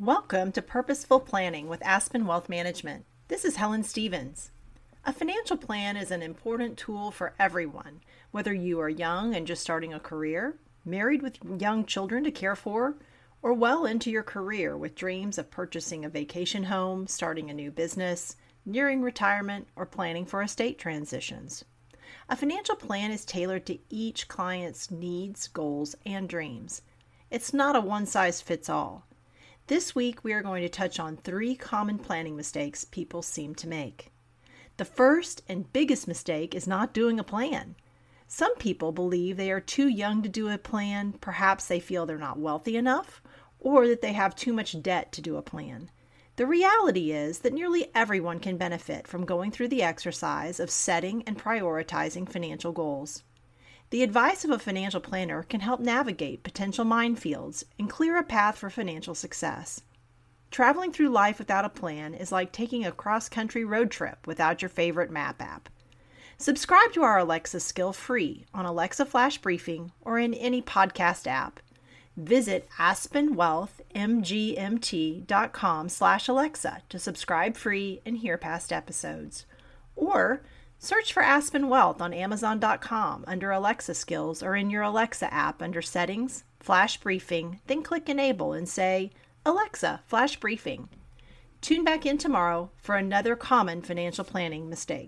Welcome to Purposeful Planning with Aspen Wealth Management. This is Helen Stevens. A financial plan is an important tool for everyone, whether you are young and just starting a career, married with young children to care for, or well into your career with dreams of purchasing a vacation home, starting a new business, nearing retirement, or planning for estate transitions. A financial plan is tailored to each client's needs, goals, and dreams. It's not a one size fits all. This week, we are going to touch on three common planning mistakes people seem to make. The first and biggest mistake is not doing a plan. Some people believe they are too young to do a plan, perhaps they feel they're not wealthy enough, or that they have too much debt to do a plan. The reality is that nearly everyone can benefit from going through the exercise of setting and prioritizing financial goals. The advice of a financial planner can help navigate potential minefields and clear a path for financial success. Traveling through life without a plan is like taking a cross country road trip without your favorite map app. Subscribe to our Alexa skill free on Alexa Flash Briefing or in any podcast app. Visit aspenwealthmgmt.com slash Alexa to subscribe free and hear past episodes. Or Search for Aspen Wealth on Amazon.com under Alexa Skills or in your Alexa app under Settings, Flash Briefing, then click Enable and say, Alexa, Flash Briefing. Tune back in tomorrow for another common financial planning mistake.